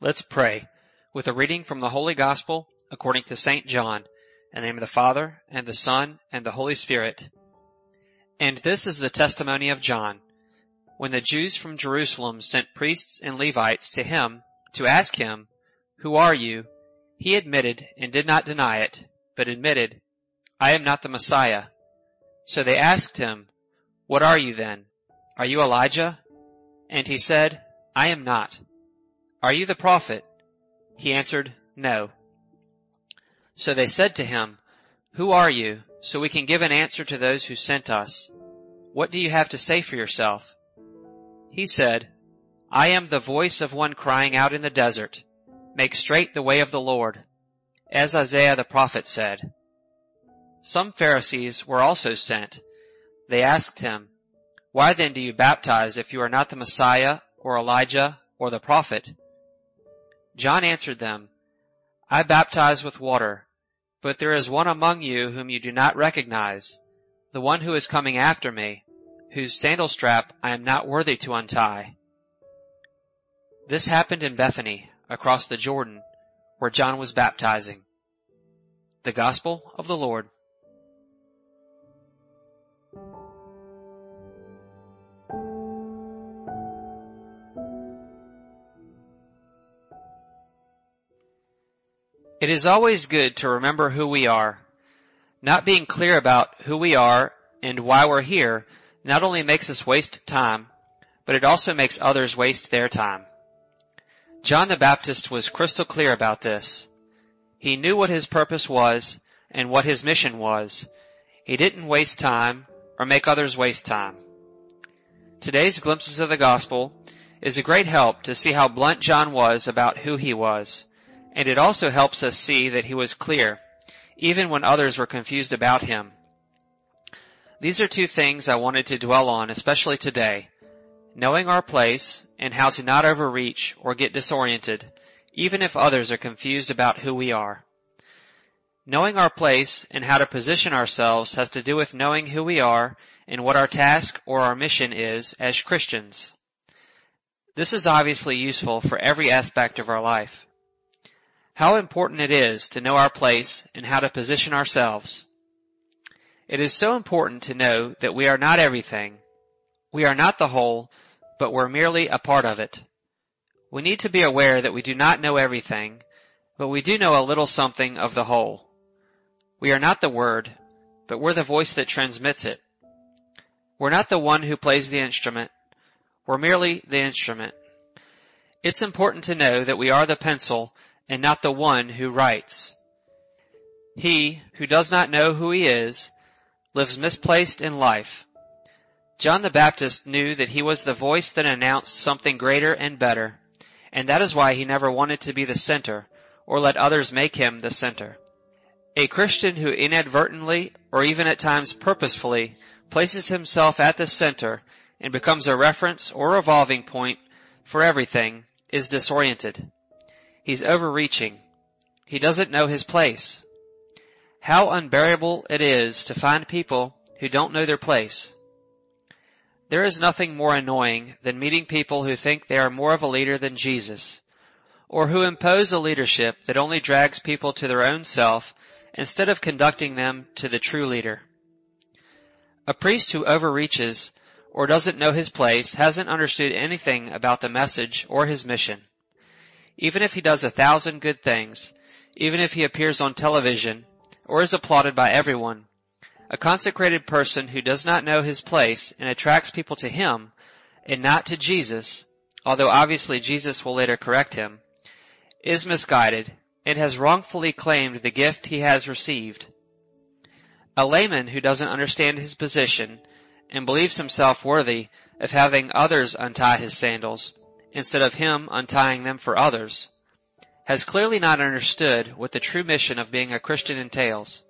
Let's pray with a reading from the Holy Gospel according to St. John, in the name of the Father, and the Son, and the Holy Spirit. And this is the testimony of John. When the Jews from Jerusalem sent priests and Levites to him to ask him, Who are you? He admitted and did not deny it, but admitted, I am not the Messiah. So they asked him, What are you then? Are you Elijah? And he said, I am not. Are you the prophet? He answered, No. So they said to him, Who are you, so we can give an answer to those who sent us? What do you have to say for yourself? He said, I am the voice of one crying out in the desert, Make straight the way of the Lord, as Isaiah the prophet said. Some Pharisees were also sent. They asked him, Why then do you baptize if you are not the Messiah, or Elijah, or the prophet? John answered them, I baptize with water, but there is one among you whom you do not recognize, the one who is coming after me, whose sandal strap I am not worthy to untie. This happened in Bethany, across the Jordan, where John was baptizing. The Gospel of the Lord. It is always good to remember who we are. Not being clear about who we are and why we're here not only makes us waste time, but it also makes others waste their time. John the Baptist was crystal clear about this. He knew what his purpose was and what his mission was. He didn't waste time or make others waste time. Today's glimpses of the gospel is a great help to see how blunt John was about who he was and it also helps us see that he was clear, even when others were confused about him. These are two things I wanted to dwell on, especially today. Knowing our place and how to not overreach or get disoriented, even if others are confused about who we are. Knowing our place and how to position ourselves has to do with knowing who we are and what our task or our mission is as Christians. This is obviously useful for every aspect of our life how important it is to know our place and how to position ourselves. It is so important to know that we are not everything. We are not the whole, but we're merely a part of it. We need to be aware that we do not know everything, but we do know a little something of the whole. We are not the word, but we're the voice that transmits it. We're not the one who plays the instrument. We're merely the instrument. It's important to know that we are the pencil and not the one who writes. He who does not know who he is lives misplaced in life. John the Baptist knew that he was the voice that announced something greater and better, and that is why he never wanted to be the center or let others make him the center. A Christian who inadvertently or even at times purposefully places himself at the center and becomes a reference or revolving point for everything is disoriented. He's overreaching. He doesn't know his place. How unbearable it is to find people who don't know their place. There is nothing more annoying than meeting people who think they are more of a leader than Jesus, or who impose a leadership that only drags people to their own self instead of conducting them to the true leader. A priest who overreaches or doesn't know his place hasn't understood anything about the message or his mission. Even if he does a thousand good things, even if he appears on television or is applauded by everyone, a consecrated person who does not know his place and attracts people to him and not to Jesus, although obviously Jesus will later correct him, is misguided and has wrongfully claimed the gift he has received. A layman who doesn't understand his position and believes himself worthy of having others untie his sandals instead of him untying them for others, has clearly not understood what the true mission of being a Christian entails.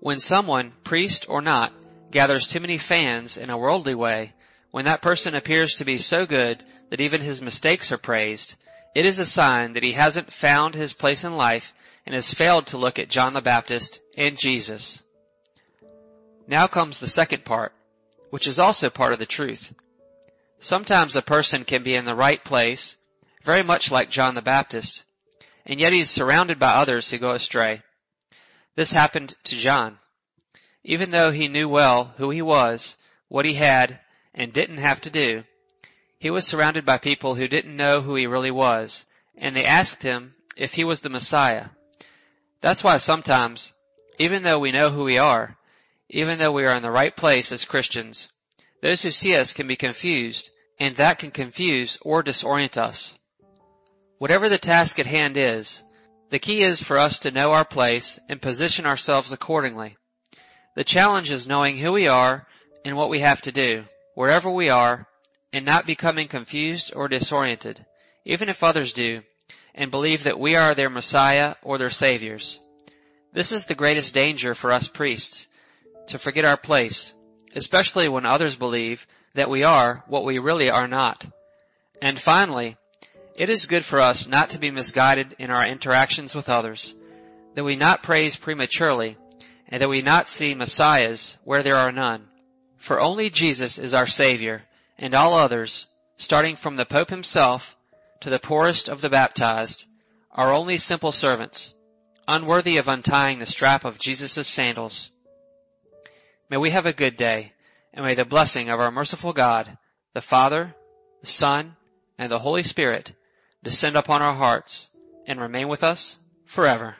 When someone, priest or not, gathers too many fans in a worldly way, when that person appears to be so good that even his mistakes are praised, it is a sign that he hasn't found his place in life and has failed to look at John the Baptist and Jesus. Now comes the second part, which is also part of the truth. Sometimes a person can be in the right place, very much like John the Baptist, and yet he is surrounded by others who go astray. This happened to John. Even though he knew well who he was, what he had, and didn't have to do, he was surrounded by people who didn't know who he really was, and they asked him if he was the Messiah. That's why sometimes, even though we know who we are, even though we are in the right place as Christians, those who see us can be confused, and that can confuse or disorient us. Whatever the task at hand is, the key is for us to know our place and position ourselves accordingly. The challenge is knowing who we are and what we have to do, wherever we are, and not becoming confused or disoriented, even if others do, and believe that we are their Messiah or their Saviors. This is the greatest danger for us priests, to forget our place, especially when others believe that we are what we really are not. And finally, it is good for us not to be misguided in our interactions with others, that we not praise prematurely, and that we not see messiahs where there are none. For only Jesus is our Savior, and all others, starting from the Pope himself to the poorest of the baptized, are only simple servants, unworthy of untying the strap of Jesus' sandals. May we have a good day, and may the blessing of our merciful God, the Father, the Son, and the Holy Spirit descend upon our hearts and remain with us forever.